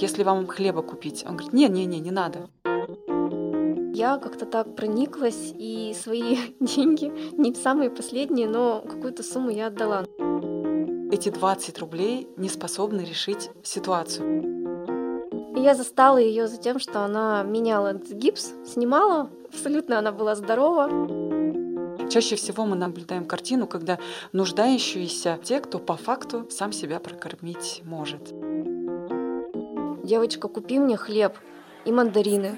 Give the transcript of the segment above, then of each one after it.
Если вам хлеба купить, он говорит, не-не-не, не надо. Я как-то так прониклась, и свои деньги, не самые последние, но какую-то сумму я отдала. Эти 20 рублей не способны решить ситуацию. И я застала ее за тем, что она меняла гипс, снимала, абсолютно она была здорова. Чаще всего мы наблюдаем картину, когда нуждающиеся те, кто по факту сам себя прокормить может. Девочка, купи мне хлеб и мандарины.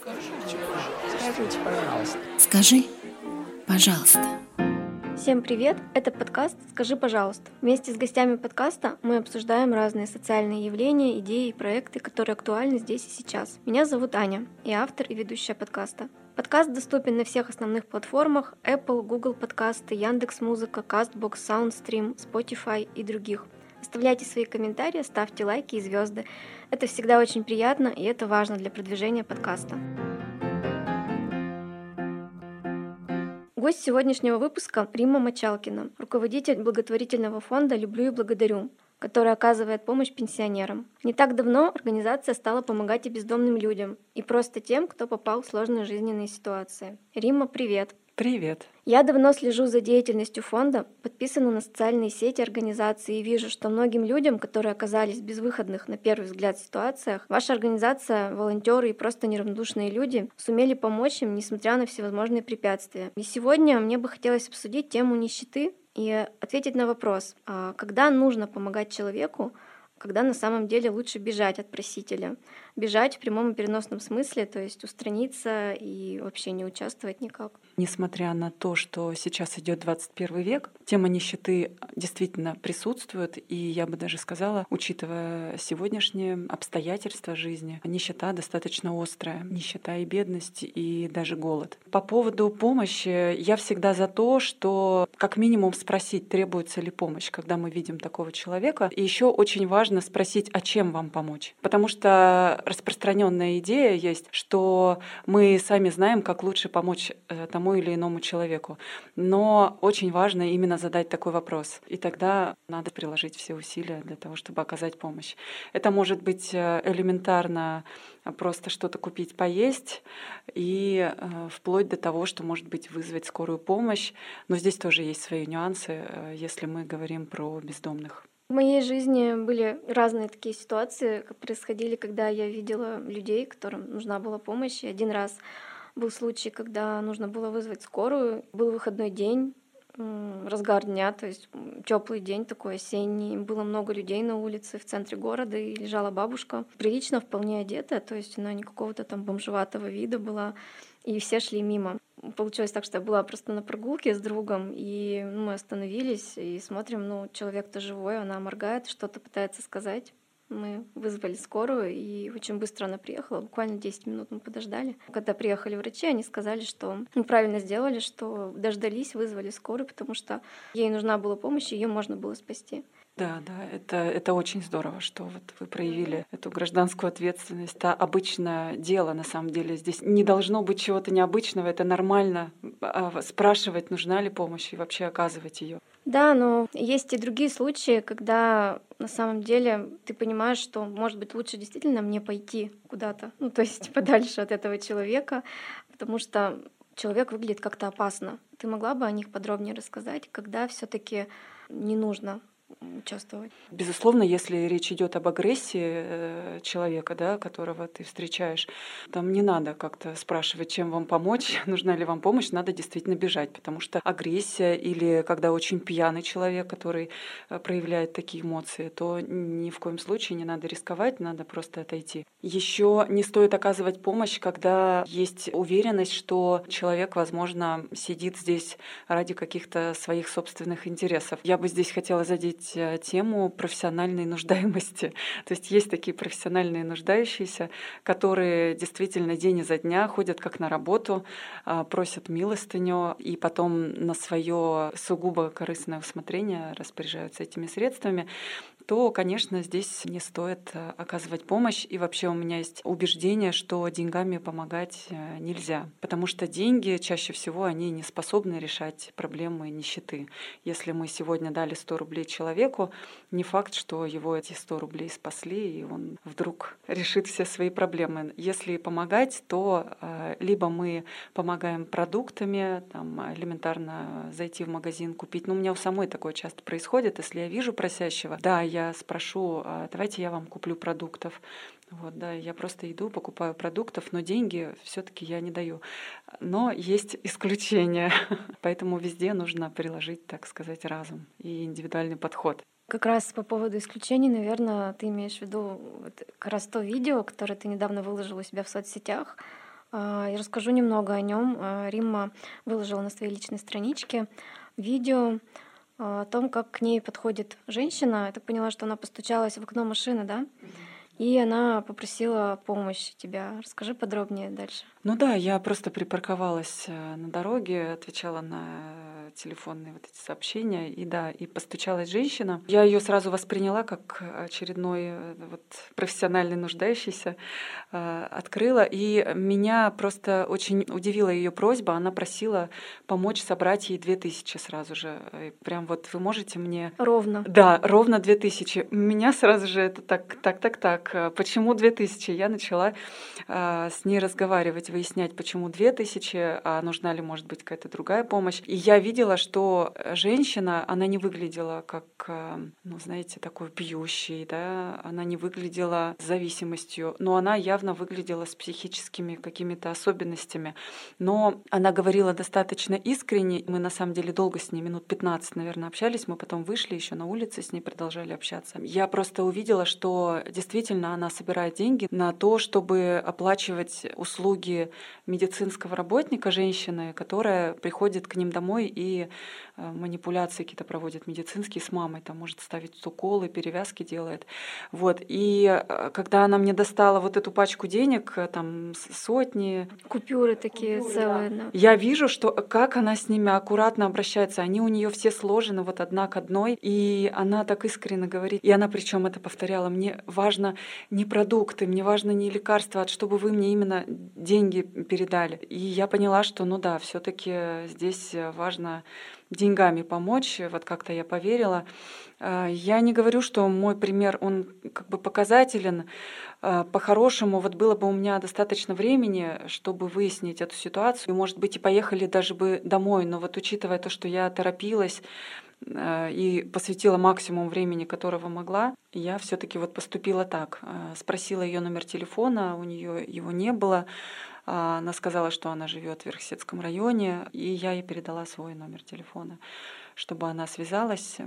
Скажите, пожалуйста. Скажи, пожалуйста. Всем привет! Это подкаст «Скажи, пожалуйста». Вместе с гостями подкаста мы обсуждаем разные социальные явления, идеи и проекты, которые актуальны здесь и сейчас. Меня зовут Аня, и автор и ведущая подкаста. Подкаст доступен на всех основных платформах Apple, Google подкасты, Яндекс Музыка, Castbox, Soundstream, Spotify и других. Оставляйте свои комментарии, ставьте лайки и звезды. Это всегда очень приятно, и это важно для продвижения подкаста. Гость сегодняшнего выпуска – Рима Мочалкина, руководитель благотворительного фонда «Люблю и благодарю», который оказывает помощь пенсионерам. Не так давно организация стала помогать и бездомным людям, и просто тем, кто попал в сложные жизненные ситуации. Рима, привет! Привет. Я давно слежу за деятельностью фонда, подписана на социальные сети организации и вижу, что многим людям, которые оказались безвыходных на первый взгляд ситуациях, ваша организация, волонтеры и просто неравнодушные люди сумели помочь им, несмотря на всевозможные препятствия. И сегодня мне бы хотелось обсудить тему нищеты и ответить на вопрос, а когда нужно помогать человеку, когда на самом деле лучше бежать от просителя. Бежать в прямом и переносном смысле, то есть устраниться и вообще не участвовать никак. Несмотря на то, что сейчас идет 21 век, тема нищеты действительно присутствует, и я бы даже сказала, учитывая сегодняшние обстоятельства жизни, нищета достаточно острая. Нищета и бедность, и даже голод. По поводу помощи, я всегда за то, что как минимум спросить, требуется ли помощь, когда мы видим такого человека. И еще очень важно спросить, а чем вам помочь. Потому что распространенная идея есть, что мы сами знаем, как лучше помочь э, тому или иному человеку. Но очень важно именно задать такой вопрос. И тогда надо приложить все усилия для того, чтобы оказать помощь. Это может быть э, элементарно просто что-то купить, поесть, и э, вплоть до того, что, может быть, вызвать скорую помощь. Но здесь тоже есть свои нюансы, э, если мы говорим про бездомных. В моей жизни были разные такие ситуации, происходили, когда я видела людей, которым нужна была помощь. И один раз был случай, когда нужно было вызвать скорую. Был выходной день, разгар дня, то есть теплый день такой осенний. Было много людей на улице в центре города, и лежала бабушка, прилично вполне одетая, то есть она не какого-то там бомжеватого вида была, и все шли мимо получилось так, что я была просто на прогулке с другом, и ну, мы остановились и смотрим, ну, человек-то живой, она моргает, что-то пытается сказать. Мы вызвали скорую, и очень быстро она приехала, буквально 10 минут мы подождали. Когда приехали врачи, они сказали, что мы правильно сделали, что дождались, вызвали скорую, потому что ей нужна была помощь, ее можно было спасти. Да, да, это, это очень здорово, что вот вы проявили эту гражданскую ответственность. Это обычное дело, на самом деле. Здесь не должно быть чего-то необычного, это нормально а, спрашивать, нужна ли помощь и вообще оказывать ее. Да, но есть и другие случаи, когда на самом деле ты понимаешь, что, может быть, лучше действительно мне пойти куда-то, ну, то есть подальше от этого человека, потому что человек выглядит как-то опасно. Ты могла бы о них подробнее рассказать, когда все-таки не нужно участвовать. Безусловно, если речь идет об агрессии э, человека, да, которого ты встречаешь, там не надо как-то спрашивать, чем вам помочь, нужна ли вам помощь, надо действительно бежать, потому что агрессия или когда очень пьяный человек, который э, проявляет такие эмоции, то ни в коем случае не надо рисковать, надо просто отойти. Еще не стоит оказывать помощь, когда есть уверенность, что человек, возможно, сидит здесь ради каких-то своих собственных интересов. Я бы здесь хотела задеть обсудить э, тему профессиональной нуждаемости. То есть есть такие профессиональные нуждающиеся, которые действительно день изо дня ходят как на работу, а, просят милостыню и потом на свое сугубо корыстное усмотрение распоряжаются этими средствами. То, конечно, здесь не стоит э, оказывать помощь. И вообще у меня есть убеждение, что деньгами помогать э, нельзя, потому что деньги чаще всего они не способны решать проблемы нищеты. Если мы сегодня дали 100 рублей человеку, не факт, что его эти 100 рублей спасли, и он вдруг решит все свои проблемы. Если помогать, то э, либо мы помогаем продуктами, там, элементарно зайти в магазин, купить. Ну, у меня у самой такое часто происходит. Если я вижу просящего, да, я спрошу, «А давайте я вам куплю продуктов. Вот, да, я просто иду, покупаю продуктов, но деньги все-таки я не даю. Но есть исключения, поэтому везде нужно приложить, так сказать, разум и индивидуальный подход. Как раз по поводу исключений, наверное, ты имеешь в виду вот как раз то видео, которое ты недавно выложил у себя в соцсетях. А, я расскажу немного о нем. А, Римма выложила на своей личной страничке видео о том, как к ней подходит женщина. Я так поняла, что она постучалась в окно машины, да? И она попросила помощь тебя. Расскажи подробнее дальше. Ну да, я просто припарковалась э, на дороге, отвечала на телефонные вот эти сообщения. И да, и постучалась женщина. Я ее сразу восприняла как очередной э, вот, профессиональный нуждающийся. Э, открыла. И меня просто очень удивила ее просьба. Она просила помочь собрать ей 2000 сразу же. И прям вот вы можете мне... Ровно. Да, ровно 2000. Меня сразу же это так, так, так, так. Почему 2000? Я начала э, с ней разговаривать, выяснять, почему 2000, а нужна ли, может быть, какая-то другая помощь. И я видела видела, что женщина, она не выглядела как, э, ну, знаете, такой пьющей, да, она не выглядела с зависимостью, но она явно выглядела с психическими какими-то особенностями. Но она говорила достаточно искренне. Мы на самом деле долго с ней, минут 15, наверное, общались. Мы потом вышли еще на улице, с ней продолжали общаться. Я просто увидела, что действительно она собирает деньги на то, чтобы оплачивать услуги медицинского работника, женщины, которая приходит к ним домой и э, манипуляции какие-то проводит медицинские с мамой, там может ставить уколы, перевязки делает. Вот. И э, когда она мне достала вот эту пачку денег, э, там сотни... Купюры такие Купюры, целые. Да. Я вижу, что как она с ними аккуратно обращается. Они у нее все сложены вот одна к одной. И она так искренне говорит. И она причем это повторяла. Мне важно не продукты, мне важно не лекарства, а чтобы вы мне именно деньги передали. И я поняла, что ну да, все-таки здесь важно деньгами помочь. Вот как-то я поверила. А, я не говорю, что мой пример, он как бы показателен. А, по-хорошему, вот было бы у меня достаточно времени, чтобы выяснить эту ситуацию. Может быть, и поехали даже бы домой. Но вот учитывая то, что я торопилась, и посвятила максимум времени, которого могла, я все-таки вот поступила так. Спросила ее номер телефона, у нее его не было. А, она сказала, что она живет в Верхсетском районе, и я ей передала свой номер телефона, чтобы она связалась.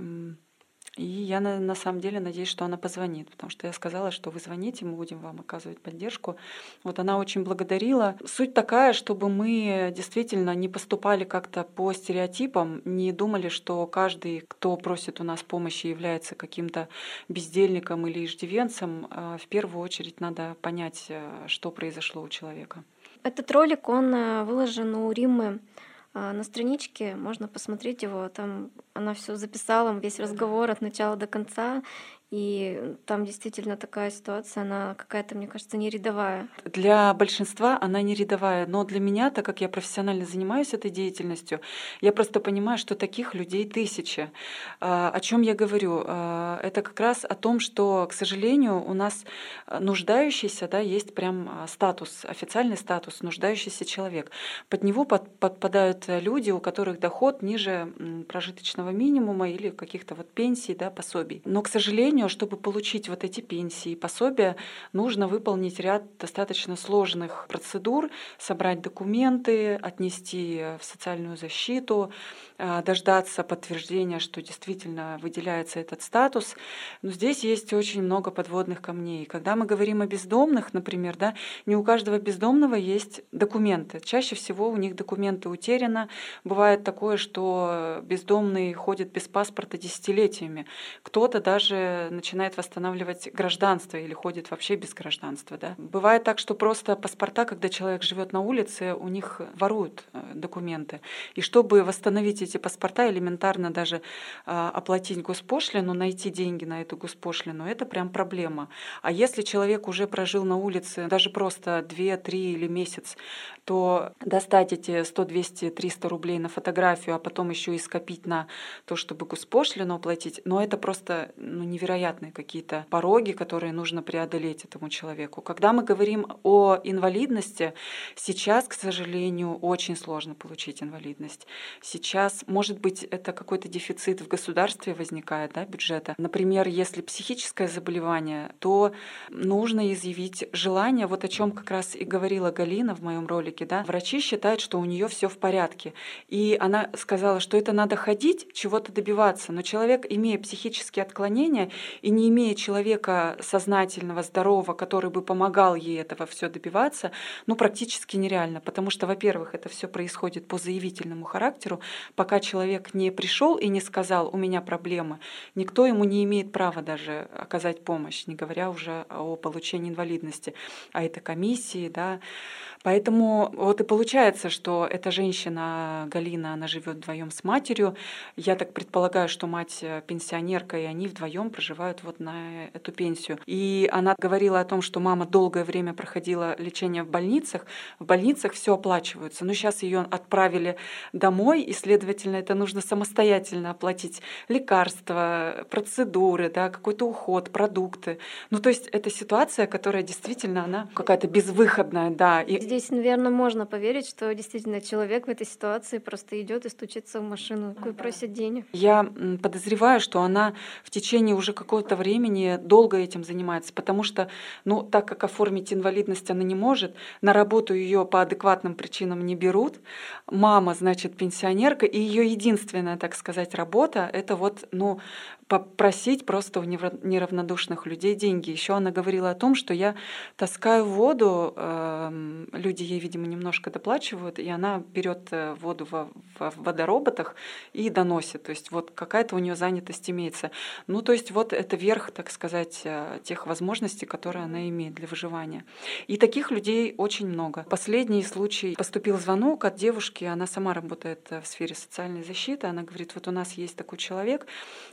И я на, на самом деле надеюсь, что она позвонит, потому что я сказала, что вы звоните, мы будем вам оказывать поддержку. Вот она очень благодарила. Суть такая, чтобы мы действительно не поступали как-то по стереотипам, не думали, что каждый, кто просит у нас помощи, является каким-то бездельником или иждивенцем. А в первую очередь надо понять, э, что произошло у человека. Этот ролик, он э, выложен у Риммы э, на страничке, можно посмотреть его, там она все записала, весь разговор от начала до конца, и там действительно такая ситуация, она какая-то, мне кажется, не рядовая. Для большинства она не рядовая, но для меня, так как я профессионально занимаюсь этой деятельностью, я просто понимаю, что таких людей тысячи. А, о чем я говорю? А, это как раз о том, что, к сожалению, у нас нуждающийся, да, есть прям статус, официальный статус, нуждающийся человек. Под него подпадают люди, у которых доход ниже прожиточного минимума или каких-то вот пенсий, да, пособий. Но, к сожалению, сожалению, чтобы получить вот эти пенсии и пособия, нужно выполнить ряд достаточно сложных процедур, собрать документы, отнести в социальную защиту, дождаться подтверждения, что действительно выделяется этот статус. Но здесь есть очень много подводных камней. Когда мы говорим о бездомных, например, да, не у каждого бездомного есть документы. Чаще всего у них документы утеряны. Бывает такое, что бездомный ходит без паспорта десятилетиями. Кто-то даже начинает восстанавливать гражданство или ходит вообще без гражданства. Да. Бывает так, что просто паспорта, когда человек живет на улице, у них воруют э, документы. И чтобы восстановить эти паспорта, элементарно даже а, оплатить госпошлину, найти деньги на эту госпошлину, это прям проблема. А если человек уже прожил на улице даже просто 2, 3 или месяц, то достать эти 100, 200, 300 рублей на фотографию, а потом еще и скопить на то, чтобы госпошлину оплатить, но это просто ну, невероятные какие-то пороги, которые нужно преодолеть этому человеку. Когда мы говорим о инвалидности, сейчас, к сожалению, очень сложно получить инвалидность. Сейчас, может быть, это какой-то дефицит в государстве возникает, да, бюджета. Например, если психическое заболевание, то нужно изъявить желание, вот о чем как раз и говорила Галина в моем ролике, да, врачи считают, что у нее все в порядке. И она сказала, что это надо ходить, чего-то добиваться. Но человек, имея психические отклонения и не имея человека сознательного, здорового, который бы помогал ей этого все добиваться, ну, практически нереально. Потому что, во-первых, это все происходит по заявительному характеру. Пока человек не пришел и не сказал, у меня проблемы, никто ему не имеет права даже оказать помощь, не говоря уже о получении инвалидности. А это комиссии, да, Поэтому вот и получается, что эта женщина, Галина, она живет вдвоем с матерью. Я так предполагаю, что мать э, пенсионерка, и они вдвоем проживают вот на эту пенсию. И она говорила о том, что мама долгое время проходила лечение в больницах. В больницах все оплачивается. Но сейчас ее отправили домой, и, следовательно, это нужно самостоятельно оплатить лекарства, процедуры, да, какой-то уход, продукты. Ну, то есть это ситуация, которая действительно, она какая-то безвыходная, да. И здесь, наверное, можно поверить, что действительно человек в этой ситуации просто идет и стучится в машину и просит денег. Я подозреваю, что она в течение уже какого-то времени долго этим занимается, потому что, ну, так как оформить инвалидность она не может, на работу ее по адекватным причинам не берут. Мама, значит, пенсионерка, и ее единственная, так сказать, работа это вот, ну, попросить просто у неравнодушных людей деньги. Еще она говорила о том, что я таскаю воду, эм, люди ей, видимо, немножко доплачивают, и она берет э, воду в, водороботах и доносит. То есть вот какая-то у нее занятость имеется. Ну, то есть вот это верх, так сказать, э, тех возможностей, которые она имеет для выживания. И таких людей очень много. Последний случай поступил звонок от девушки, она сама работает э, в сфере социальной защиты. Она говорит, вот у нас есть такой человек,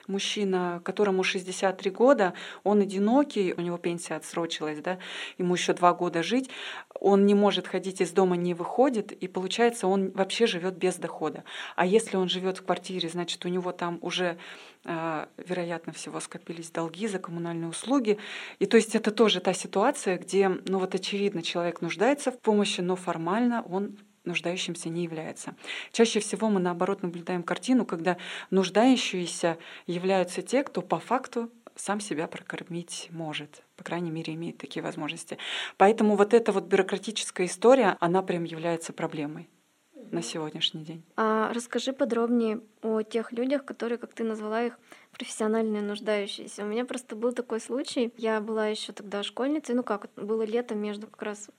мужчина, которому 63 года, он одинокий, у него пенсия отсрочилась, да, ему еще два года жить, он не может ходить из дома, не выходит, и получается, он вообще живет без дохода. А если он живет в квартире, значит, у него там уже а, вероятно всего скопились долги за коммунальные услуги. И то есть это тоже та ситуация, где, ну вот очевидно, человек нуждается в помощи, но формально он нуждающимся не является. Чаще всего мы наоборот наблюдаем картину, когда нуждающиеся являются те, кто по факту сам себя прокормить может. По крайней мере, имеет такие возможности. Поэтому вот эта вот бюрократическая история, она прям является проблемой на сегодняшний день. А расскажи подробнее о тех людях, которые, как ты назвала их, профессиональные нуждающиеся. У меня просто был такой случай. Я была еще тогда школьницей, ну как, было лето между как раз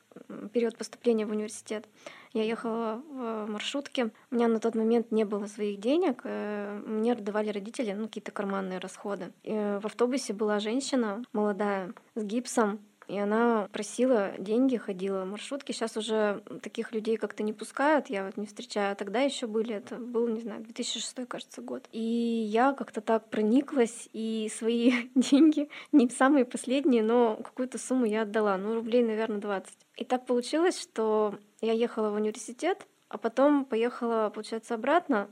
период поступления в университет. Я ехала в маршрутке. У меня на тот момент не было своих денег. Э, мне давали родители ну, какие-то карманные расходы. И в автобусе была женщина молодая с гипсом. И она просила деньги, ходила в маршрутке. Сейчас уже таких людей как-то не пускают, я вот не встречаю. А тогда еще были, это был, не знаю, 2006, кажется, год. И я как-то так прониклась, и свои деньги, не самые последние, но какую-то сумму я отдала, ну, рублей, наверное, 20. И так получилось, что я ехала в университет, а потом поехала, получается, обратно,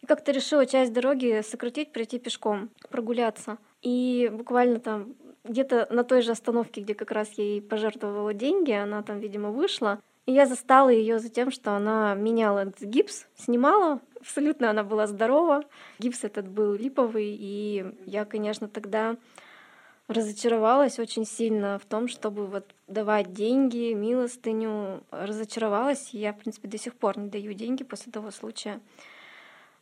и как-то решила часть дороги сократить, пройти пешком, прогуляться. И буквально там где-то на той же остановке, где как раз я ей пожертвовала деньги, она там, видимо, вышла. И я застала ее за тем, что она меняла гипс, снимала. Абсолютно она была здорова. Гипс этот был липовый. И я, конечно, тогда разочаровалась очень сильно в том, чтобы вот давать деньги, милостыню. Разочаровалась. Я, в принципе, до сих пор не даю деньги после того случая.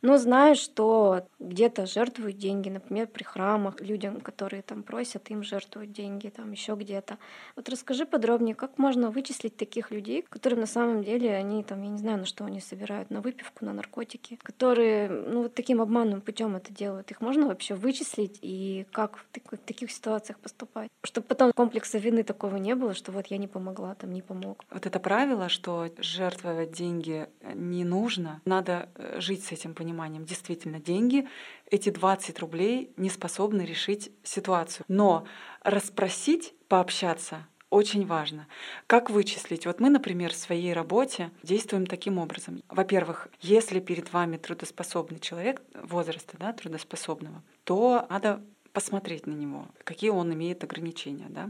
Но знаю, что где-то жертвуют деньги, например, при храмах людям, которые там просят, им жертвуют деньги, там еще где-то. Вот расскажи подробнее, как можно вычислить таких людей, которым на самом деле они там, я не знаю, на что они собирают, на выпивку, на наркотики, которые, ну, вот таким обманным путем это делают. Их можно вообще вычислить и как в, таких ситуациях поступать? Чтобы потом комплекса вины такого не было, что вот я не помогла, там не помог. Вот это правило, что жертвовать деньги не нужно, надо э, жить с этим пониманием вниманием. Действительно, деньги, эти 20 рублей не способны решить ситуацию. Но расспросить, пообщаться очень важно. Как вычислить? Вот мы, например, в своей работе действуем таким образом. Во-первых, если перед вами трудоспособный человек возраста да, трудоспособного, то надо посмотреть на него, какие он имеет ограничения. Да?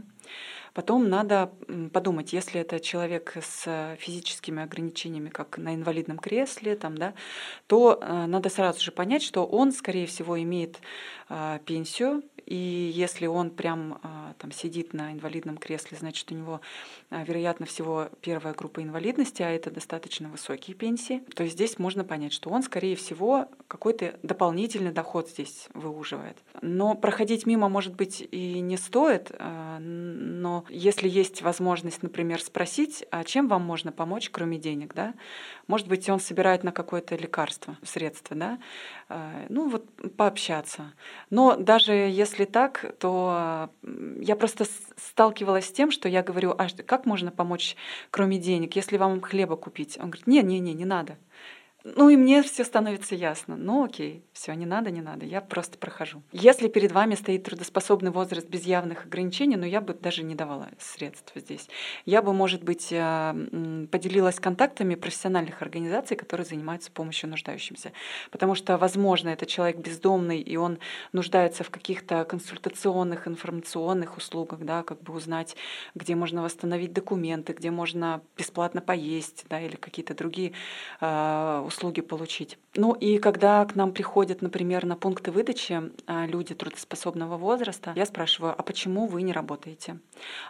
Потом надо подумать, если это человек с физическими ограничениями, как на инвалидном кресле, там, да, то э, надо сразу же понять, что он, скорее всего, имеет э, пенсию, и если он прям там сидит на инвалидном кресле, значит, у него, вероятно всего, первая группа инвалидности, а это достаточно высокие пенсии, то здесь можно понять, что он, скорее всего, какой-то дополнительный доход здесь выуживает. Но проходить мимо, может быть, и не стоит, но если есть возможность, например, спросить, а чем вам можно помочь, кроме денег, да? Может быть, он собирает на какое-то лекарство, средство, да? Ну вот пообщаться. Но даже если так, то я просто сталкивалась с тем, что я говорю, а как можно помочь, кроме денег, если вам хлеба купить? Он говорит, не, не, не, не надо. Ну и мне все становится ясно. Ну окей, все, не надо, не надо, я просто прохожу. Если перед вами стоит трудоспособный возраст без явных ограничений, ну я бы даже не давала средств здесь. Я бы, может быть, э, поделилась контактами профессиональных организаций, которые занимаются помощью нуждающимся. Потому что, возможно, это человек бездомный, и он нуждается в каких-то консультационных, информационных услугах, да, как бы узнать, где можно восстановить документы, где можно бесплатно поесть, да, или какие-то другие э, услуги получить. Ну и когда к нам приходят, например, на пункты выдачи а, люди трудоспособного возраста, я спрашиваю, а почему вы не работаете?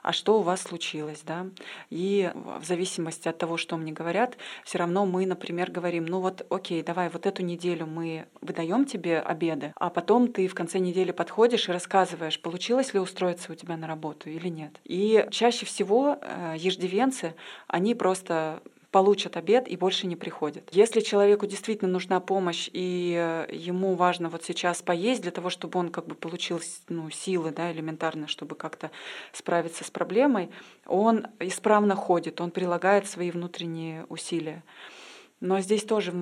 А что у вас случилось? Да? И в зависимости от того, что мне говорят, все равно мы, например, говорим, ну вот, окей, давай вот эту неделю мы выдаем тебе обеды, а потом ты в конце недели подходишь и рассказываешь, получилось ли устроиться у тебя на работу или нет. И чаще всего э, еждивенцы, они просто получат обед и больше не приходят. Если человеку действительно нужна помощь и э, ему важно вот сейчас поесть для того, чтобы он как бы получил ну, силы да, элементарно, чтобы как-то справиться с проблемой, он исправно ходит, он прилагает свои внутренние усилия. Но здесь тоже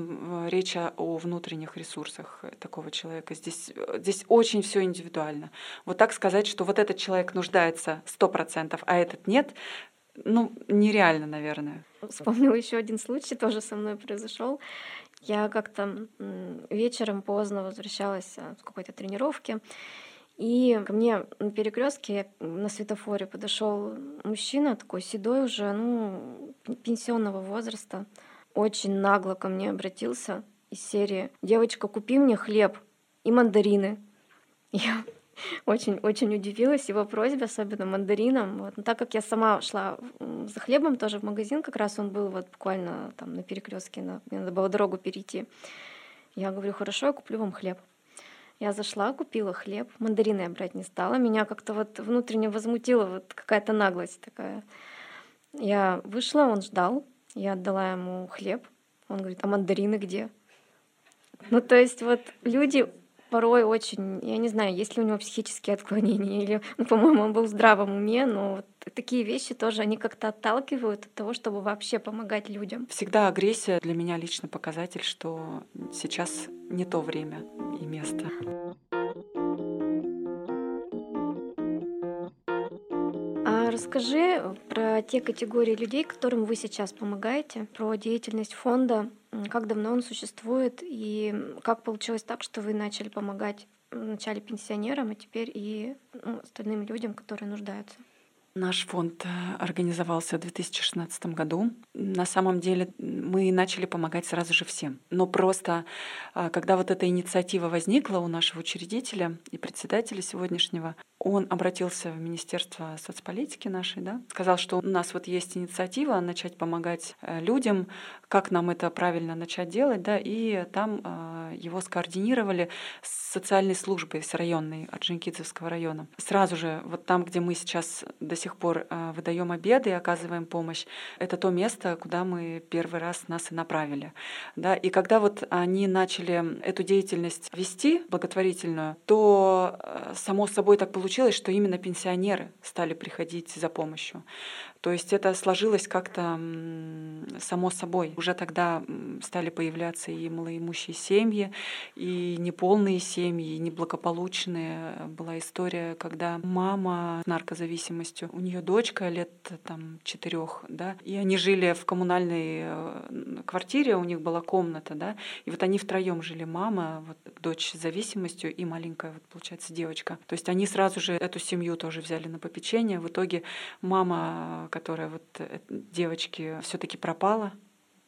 речь о внутренних ресурсах такого человека. Здесь, э, здесь очень все индивидуально. Вот так сказать, что вот этот человек нуждается 100%, а этот нет, ну, нереально, наверное. Вспомнила еще один случай, тоже со мной произошел. Я как-то вечером поздно возвращалась а, с какой-то тренировки, и ко мне на перекрестке на светофоре подошел мужчина, такой седой уже, ну, пенсионного возраста, очень нагло ко мне обратился из серии «Девочка, купи мне хлеб и мандарины». Я очень-очень удивилась его просьбе, особенно мандарином. Вот. Но так как я сама шла за хлебом тоже в магазин, как раз он был вот буквально там на перекрестке, на... мне надо было дорогу перейти. Я говорю, хорошо, я куплю вам хлеб. Я зашла, купила хлеб, мандарины я брать не стала. Меня как-то вот внутренне возмутила вот какая-то наглость такая. Я вышла, он ждал, я отдала ему хлеб. Он говорит, а мандарины где? Ну, то есть вот люди порой очень, я не знаю, есть ли у него психические отклонения, или, ну, по-моему, он был в здравом уме, но вот такие вещи тоже, они как-то отталкивают от того, чтобы вообще помогать людям. Всегда агрессия для меня лично показатель, что сейчас не то время и место. А расскажи про те категории людей, которым вы сейчас помогаете, про деятельность фонда как давно он существует и как получилось так, что вы начали помогать вначале пенсионерам, а теперь и ну, остальным людям, которые нуждаются? Наш фонд э, организовался в 2016 году. На самом деле мы начали помогать сразу же всем. Но просто, э, когда вот эта инициатива возникла у нашего учредителя и председателя сегодняшнего, он обратился в Министерство соцполитики нашей, да, сказал, что у нас вот есть инициатива начать помогать э, людям, как нам это правильно начать делать, да, и там э, его скоординировали с социальной службой с районной Орджоникидзевского района. Сразу же вот там, где мы сейчас до сих пор э, выдаем обеды и оказываем помощь, это то место, куда мы первый раз нас и направили, да, и когда вот они начали эту деятельность вести благотворительную, то само собой так получилось, получилось, что именно пенсионеры стали приходить за помощью. То есть это сложилось как-то само собой. Уже тогда стали появляться и малоимущие семьи, и неполные семьи, и неблагополучные. Была история, когда мама с наркозависимостью, у нее дочка лет там четырех, да, и они жили в коммунальной э, квартире, у них была комната, да, и вот они втроем жили, мама, вот дочь с зависимостью и маленькая, вот получается, девочка. То есть они сразу же эту семью тоже взяли на попечение. В итоге мама которая вот э, девочки все-таки пропала.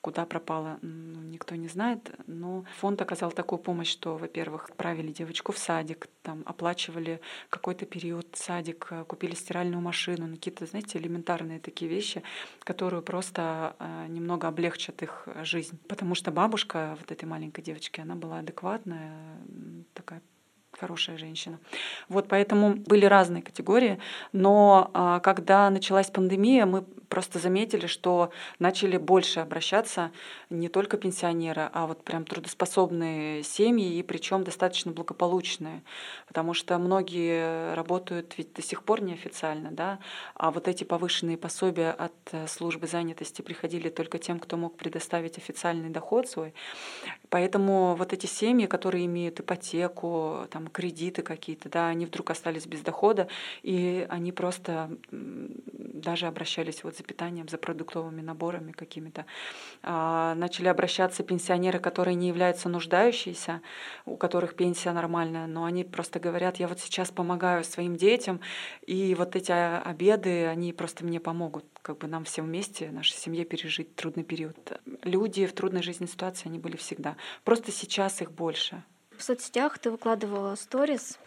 Куда пропала, ну, никто не знает. Но фонд оказал такую помощь, что, во-первых, отправили девочку в садик, там оплачивали какой-то период садик, э, купили стиральную машину, ну, какие-то, знаете, элементарные такие вещи, которые просто э, немного облегчат их жизнь. Потому что бабушка вот этой маленькой девочки, она была адекватная, такая хорошая женщина. Вот поэтому были разные категории, но а, когда началась пандемия, мы просто заметили, что начали больше обращаться не только пенсионеры, а вот прям трудоспособные семьи, и причем достаточно благополучные, потому что многие работают ведь до сих пор неофициально, да, а вот эти повышенные пособия от э, службы занятости приходили только тем, кто мог предоставить официальный доход свой. Поэтому вот эти семьи, которые имеют ипотеку, там, кредиты какие-то, да, они вдруг остались без дохода, и они просто даже обращались вот за питанием, за продуктовыми наборами какими-то. А, начали обращаться пенсионеры, которые не являются нуждающиеся, у которых пенсия нормальная, но они просто говорят, я вот сейчас помогаю своим детям, и вот эти обеды, они просто мне помогут, как бы нам всем вместе, нашей семье пережить трудный период. Люди в трудной жизненной ситуации, они были всегда. Просто сейчас их больше. В соцсетях ты выкладывала сторис,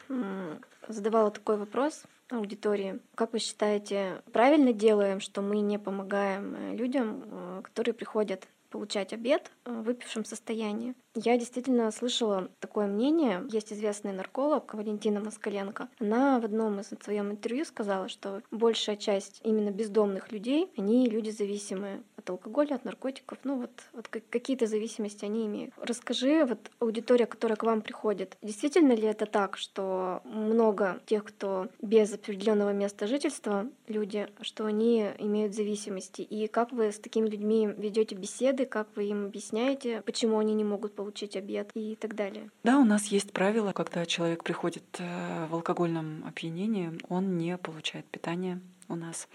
задавала такой вопрос аудитории. Как вы считаете, правильно делаем, что мы не помогаем э, людям, э, которые приходят получать обед в выпившем состоянии? Я действительно слышала такое мнение. Есть известный нарколог Валентина Москаленко. Она в одном из своем интервью сказала, что большая часть именно бездомных людей, они люди зависимые от алкоголя, от наркотиков, ну вот, вот какие-то зависимости они имеют. Расскажи, вот аудитория, которая к вам приходит, действительно ли это так, что много тех, кто без определенного места жительства, люди, что они имеют зависимости, и как вы с такими людьми ведете беседы, как вы им объясняете, почему они не могут получить обед и так далее. Да, у нас есть правило, когда человек приходит э, в алкогольном опьянении, он не получает питание у нас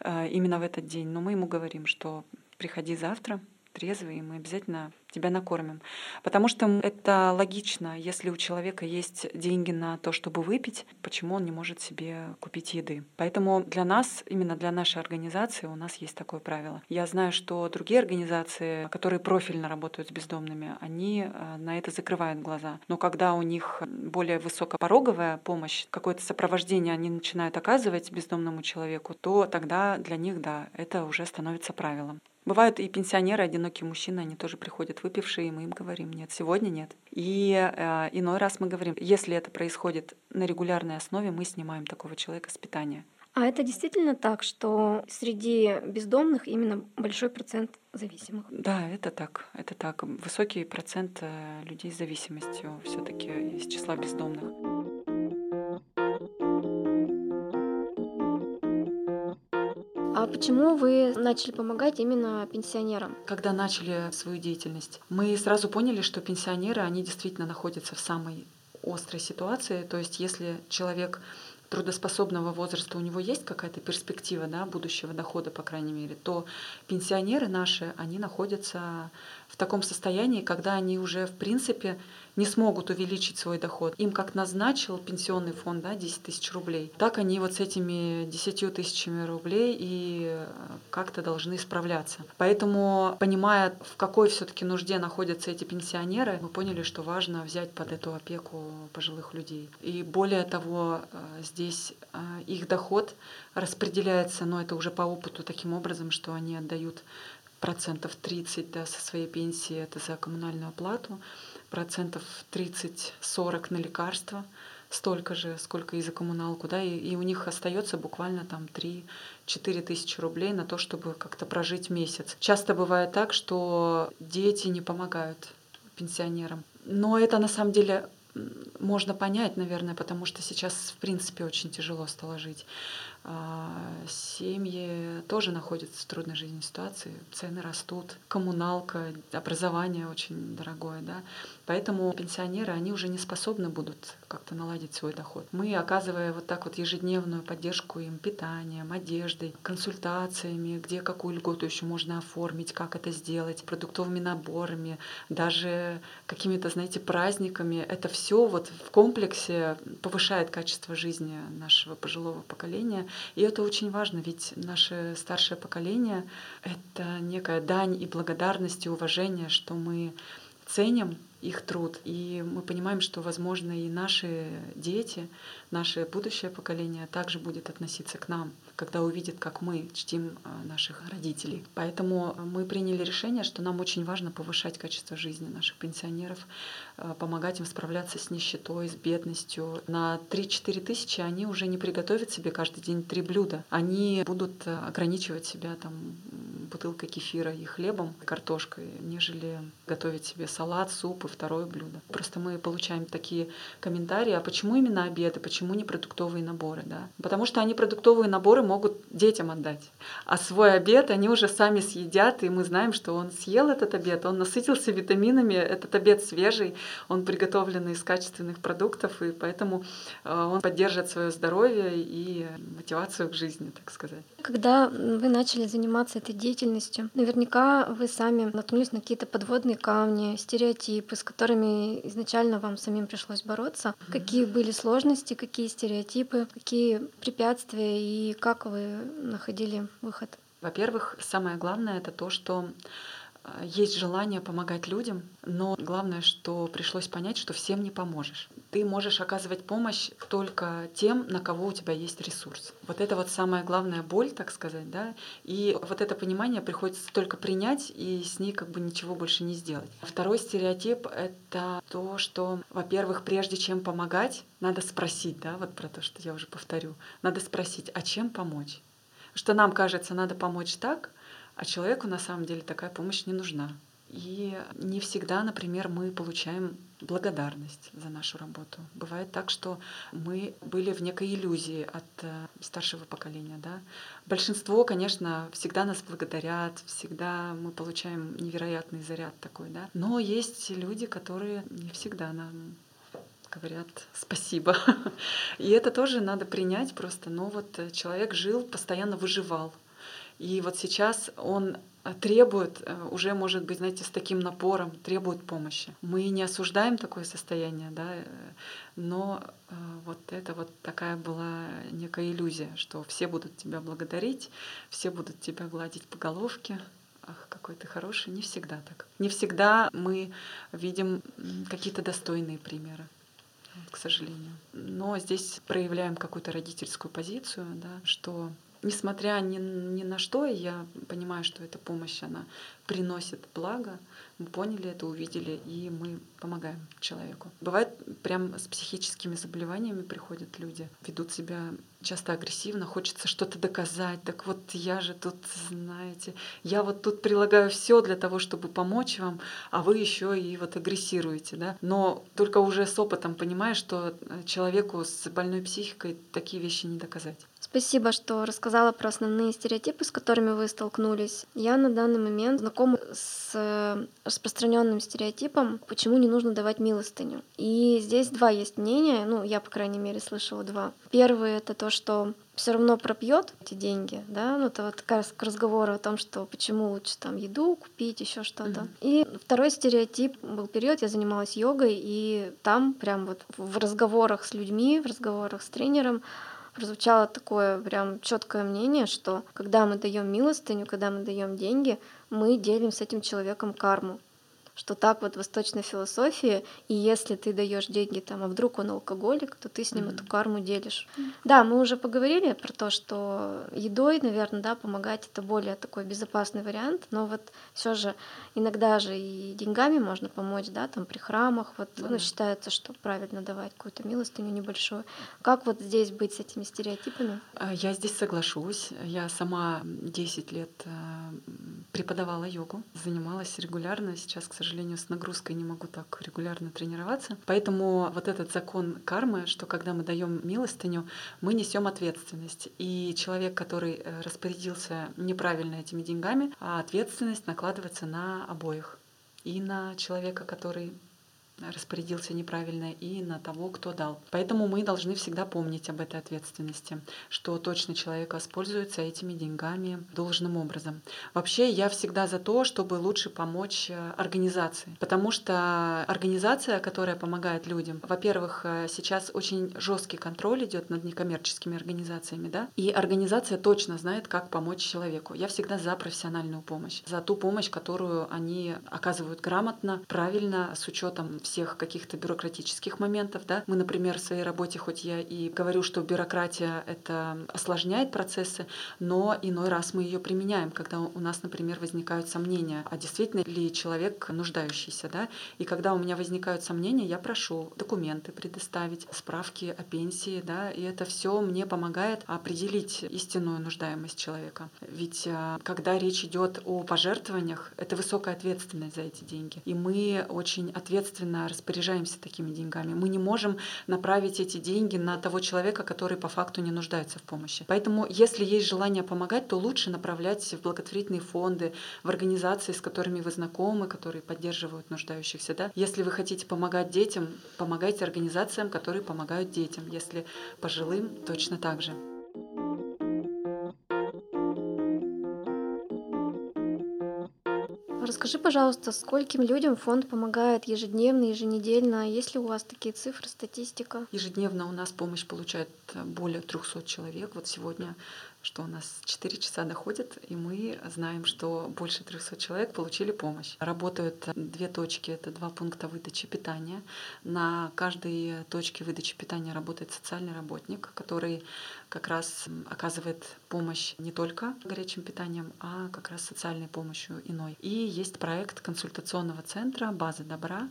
э, именно в этот день. Но мы ему говорим, что приходи завтра, трезвый, и мы обязательно тебя накормим. Потому что это логично, если у человека есть деньги на то, чтобы выпить, почему он не может себе купить еды. Поэтому для нас, именно для нашей организации, у нас есть такое правило. Я знаю, что другие организации, которые профильно работают с бездомными, они э, на это закрывают глаза. Но когда у них более высокопороговая помощь, какое-то сопровождение они начинают оказывать бездомному человеку, то тогда для них, да, это уже становится правилом. Бывают и пенсионеры, одинокие мужчины, они тоже приходят выпившие, и мы им говорим, нет, сегодня нет. И э, иной раз мы говорим, если это происходит на регулярной основе, мы снимаем такого человека с питания. А это действительно так, что среди бездомных именно большой процент зависимых? Да, это так. Это так. Высокий процент э, людей с зависимостью все-таки из числа бездомных. А почему вы начали помогать именно пенсионерам? Когда начали свою деятельность, мы сразу поняли, что пенсионеры, они действительно находятся в самой острой ситуации. То есть если человек трудоспособного возраста у него есть какая-то перспектива да, будущего дохода, по крайней мере, то пенсионеры наши, они находятся в таком состоянии, когда они уже, в принципе, не смогут увеличить свой доход. Им как назначил пенсионный фонд да, 10 тысяч рублей, так они вот с этими 10 тысячами рублей и э, как-то должны справляться. Поэтому, понимая, в какой все-таки нужде находятся эти пенсионеры, мы поняли, что важно взять под эту опеку пожилых людей. И более того, э, здесь э, их доход распределяется, но это уже по опыту таким образом, что они отдают процентов 30 да, со своей пенсии это за коммунальную оплату, процентов 30-40 на лекарства, столько же, сколько и за коммуналку, да, и, и у них остается буквально там 3-4 тысячи рублей на то, чтобы как-то прожить месяц. Часто бывает так, что дети не помогают пенсионерам. Но это на самом деле можно понять, наверное, потому что сейчас, в принципе, очень тяжело стало жить. Семьи тоже находятся в трудной жизненной ситуации, цены растут, коммуналка, образование очень дорогое, да. Поэтому пенсионеры, они уже не способны будут как-то наладить свой доход. Мы, оказывая вот так вот ежедневную поддержку им питанием, одеждой, консультациями, где какую льготу еще можно оформить, как это сделать, продуктовыми наборами, даже какими-то, знаете, праздниками, это все вот в комплексе повышает качество жизни нашего пожилого поколения. И это очень важно, ведь наше старшее поколение — это некая дань и благодарность и уважение, что мы ценим их труд. И мы понимаем, что, возможно, и наши дети, наше будущее поколение также будет относиться к нам, когда увидит, как мы чтим а, наших родителей. Поэтому мы приняли решение, что нам очень важно повышать качество жизни наших пенсионеров, помогать им справляться с нищетой, с бедностью. На 3-4 тысячи они уже не приготовят себе каждый день три блюда. Они будут а, ограничивать себя там бутылкой кефира и хлебом, картошкой, нежели готовить себе салат, суп и второе блюдо. Просто мы получаем такие комментарии, а почему именно обеды, почему не продуктовые наборы, да? Потому что они продуктовые наборы могут детям отдать, а свой обед они уже сами съедят, и мы знаем, что он съел этот обед, он насытился витаминами, этот обед свежий, он приготовленный из качественных продуктов, и поэтому э, он поддержит свое здоровье и мотивацию к жизни, так сказать. Когда вы начали заниматься этой деятельностью, наверняка вы сами наткнулись на какие-то подводные камни, стереотипы, с которыми изначально вам самим пришлось бороться. Какие были сложности, какие стереотипы, какие препятствия и как вы находили выход? Во-первых, самое главное это то, что есть желание помогать людям, но главное, что пришлось понять, что всем не поможешь. Ты можешь оказывать помощь только тем, на кого у тебя есть ресурс. Вот это вот самая главная боль, так сказать, да. И вот это понимание приходится только принять и с ней как бы ничего больше не сделать. Второй стереотип — это то, что, во-первых, прежде чем помогать, надо спросить, да, вот про то, что я уже повторю. Надо спросить, а чем помочь? Что нам кажется, надо помочь так, а человеку на самом деле такая помощь не нужна. И не всегда, например, мы получаем благодарность за нашу работу. Бывает так, что мы были в некой иллюзии от э, старшего поколения. Да? Большинство, конечно, всегда нас благодарят, всегда мы получаем невероятный заряд такой. Да? Но есть люди, которые не всегда нам говорят спасибо. И это тоже надо принять просто. Но вот человек жил, постоянно выживал. И вот сейчас он э, требует, э, уже, может быть, знаете, с таким напором, требует помощи. Мы не осуждаем такое состояние, да, э, но вот это вот такая была некая иллюзия, что все будут тебя благодарить, все будут тебя гладить по головке, ах, какой ты хороший. Не всегда так. Не всегда мы видим какие-то достойные примеры к сожалению. Но здесь проявляем какую-то родительскую позицию, да, что несмотря ни, ни на что, я понимаю, что эта помощь, она приносит благо. Мы поняли это, увидели, и мы помогаем человеку. Бывает, прям с психическими заболеваниями приходят люди, ведут себя часто агрессивно, хочется что-то доказать. Так вот я же тут, знаете, я вот тут прилагаю все для того, чтобы помочь вам, а вы еще и вот агрессируете, да. Но только уже с опытом понимаешь, что человеку с больной психикой такие вещи не доказать. Спасибо, что рассказала про основные стереотипы, с которыми вы столкнулись. Я на данный момент знакома с э, распространенным стереотипом, почему не нужно давать милостыню. И здесь два есть мнения, ну, я, по крайней мере, слышала два. Первый — это то, что все равно пропьет эти деньги, да, ну это вот как раз к разговору о том, что почему лучше там еду купить, еще что-то. Mm-hmm. И второй стереотип был период, я занималась йогой, и там прям вот в разговорах с людьми, в разговорах с тренером прозвучало такое прям четкое мнение, что когда мы даем милостыню, когда мы даем деньги, мы делим с этим человеком карму что так вот в восточной философии, и если ты даешь деньги там, а вдруг он алкоголик, то ты с ним mm-hmm. эту карму делишь. Mm-hmm. Да, мы уже поговорили про то, что едой, наверное, да, помогать это более такой безопасный вариант, но вот все же иногда же и деньгами можно помочь, да, там при храмах, вот mm-hmm. ну, считается, что правильно давать какую-то милостыню небольшую. Как вот здесь быть с этими стереотипами? А, я здесь соглашусь. Я сама 10 лет э, преподавала йогу, занималась регулярно. Сейчас, к сожалению, с нагрузкой не могу так регулярно тренироваться. Поэтому вот этот закон кармы, что когда мы даем милостыню, мы несем ответственность. И человек, который э, распорядился неправильно этими деньгами, а ответственность накладывается на обоих. И на человека, который распорядился неправильно и на того, кто дал. Поэтому мы должны всегда помнить об этой ответственности, что точно человек воспользуется этими деньгами должным образом. Вообще я всегда за то, чтобы лучше помочь э, организации, потому что организация, которая помогает людям, во-первых, э, сейчас очень жесткий контроль идет над некоммерческими организациями, да, и организация точно знает, как помочь человеку. Я всегда за профессиональную помощь, за ту помощь, которую они оказывают грамотно, правильно, с учетом всех каких-то бюрократических моментов. Да? Мы, например, в своей работе, хоть я и говорю, что бюрократия это осложняет процессы, но иной раз мы ее применяем, когда у нас, например, возникают сомнения, а действительно ли человек нуждающийся. Да? И когда у меня возникают сомнения, я прошу документы предоставить, справки о пенсии, да? и это все мне помогает определить истинную нуждаемость человека. Ведь а, когда речь идет о пожертвованиях, это высокая ответственность за эти деньги. И мы очень ответственно распоряжаемся такими деньгами. Мы не можем направить эти деньги на того человека, который по факту не нуждается в помощи. Поэтому, если есть желание помогать, то лучше направлять в благотворительные фонды, в организации, с которыми вы знакомы, которые поддерживают нуждающихся. Да? Если вы хотите помогать детям, помогайте организациям, которые помогают детям. Если пожилым, точно так же. Расскажи, пожалуйста, скольким людям фонд помогает ежедневно, еженедельно? Есть ли у вас такие цифры, статистика? Ежедневно у нас помощь получает более 300 человек. Вот сегодня что у нас 4 часа доходит, и мы знаем, что больше 300 человек получили помощь. Работают две точки, это два пункта выдачи питания. На каждой точке выдачи питания работает социальный работник, который как раз оказывает помощь не только горячим питанием, а как раз социальной помощью иной. И есть проект консультационного центра «База добра»,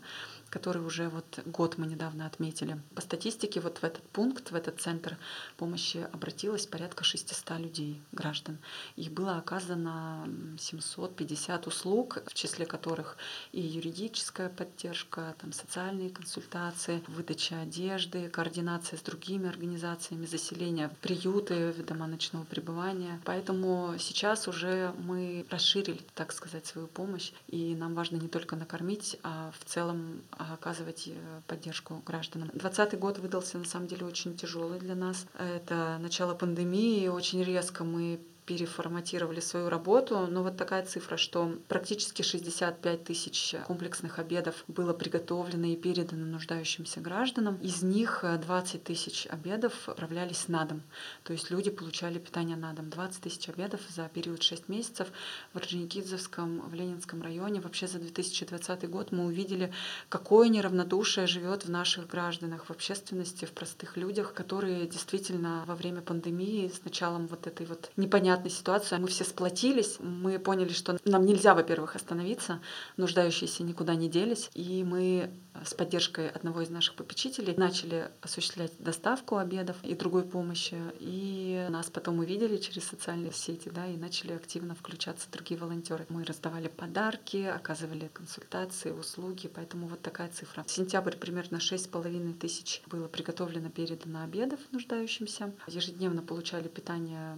который уже вот год мы недавно отметили. По статистике вот в этот пункт, в этот центр помощи обратилось порядка 600 людей, граждан. И было оказано 750 услуг, в числе которых и юридическая поддержка, там, социальные консультации, выдача одежды, координация с другими организациями, заселение в приюты, дома ночного пребывания. Поэтому сейчас уже мы расширили, так сказать, свою помощь, и нам важно не только накормить, а в целом оказывать э, поддержку гражданам. 2020 год выдался на самом деле очень тяжелый для нас. Это начало пандемии, очень резко мы переформатировали свою работу. Но вот такая цифра, что практически 65 тысяч комплексных обедов было приготовлено и передано нуждающимся гражданам. Из них 20 тысяч обедов отправлялись на дом. То есть люди получали питание на дом. 20 тысяч обедов за период 6 месяцев в Орджоникидзевском, в Ленинском районе. Вообще за 2020 год мы увидели, какое неравнодушие живет в наших гражданах, в общественности, в простых людях, которые действительно во время пандемии с началом вот этой вот непонятной непонятной ситуации. Мы все сплотились, мы поняли, что нам нельзя, во-первых, остановиться, нуждающиеся никуда не делись, и мы с поддержкой одного из наших попечителей начали осуществлять доставку обедов и другой помощи. И нас потом увидели через социальные сети, да, и начали активно включаться другие волонтеры. Мы раздавали подарки, оказывали консультации, услуги, поэтому вот такая цифра. В сентябрь примерно шесть с половиной тысяч было приготовлено, передано обедов нуждающимся. Ежедневно получали питание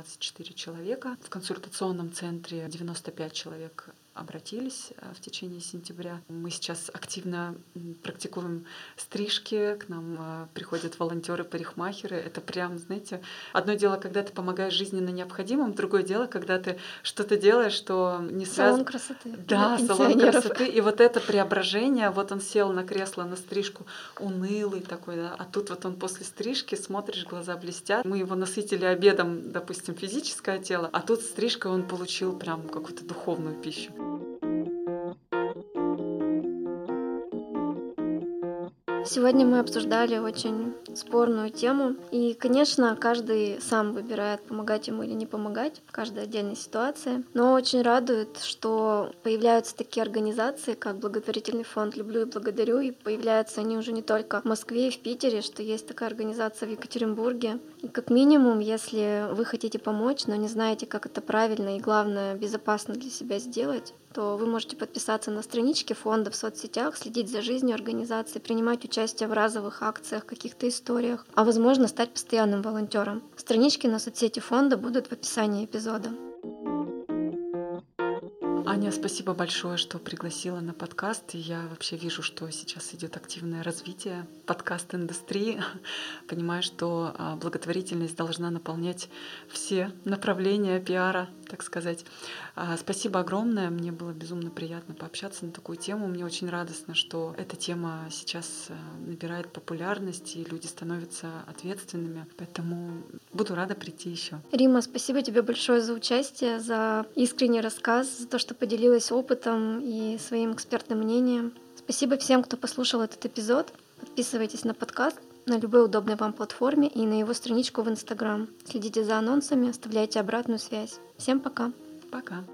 324 человека. В консультационном центре 95 человек обратились э, в течение сентября. Мы сейчас активно практикуем стрижки, к нам э, приходят волонтеры, парикмахеры. Это прям, знаете, одно дело, когда ты помогаешь жизненно необходимым, другое дело, когда ты что-то делаешь, что не связано... Салон красоты. Да, салон красоты. И вот это преображение, вот он сел на кресло, на стрижку, унылый такой, да, а тут вот он после стрижки, смотришь, глаза блестят. Мы его насытили обедом, допустим, физическое тело, а тут стрижкой он получил прям какую-то духовную пищу. Сегодня мы обсуждали очень спорную тему. И, конечно, каждый сам выбирает, помогать ему или не помогать в каждой отдельной ситуации. Но очень радует, что появляются такие организации, как благотворительный фонд «Люблю и благодарю», и появляются они уже не только в Москве и в Питере, что есть такая организация в Екатеринбурге. Как минимум, если вы хотите помочь, но не знаете, как это правильно и, главное, безопасно для себя сделать, то вы можете подписаться на странички фонда в соцсетях, следить за жизнью организации, принимать участие в разовых акциях, каких-то историях, а возможно стать постоянным волонтером. Странички на соцсети фонда будут в описании эпизода. Аня, спасибо большое, что пригласила на подкаст. Я вообще вижу, что сейчас идет активное развитие подкаст-индустрии. Понимаю, что а, благотворительность должна наполнять все направления пиара, так сказать. А, спасибо огромное. Мне было безумно приятно пообщаться на такую тему. Мне очень радостно, что эта тема сейчас а, набирает популярность, и люди становятся ответственными. Поэтому буду рада прийти еще. Рима, спасибо тебе большое за участие, за искренний рассказ, за то, что поделилась опытом и своим экспертным мнением. Спасибо всем, кто послушал этот эпизод. Подписывайтесь на подкаст на любой удобной вам платформе и на его страничку в Инстаграм. Следите за анонсами, оставляйте обратную связь. Всем пока. Пока.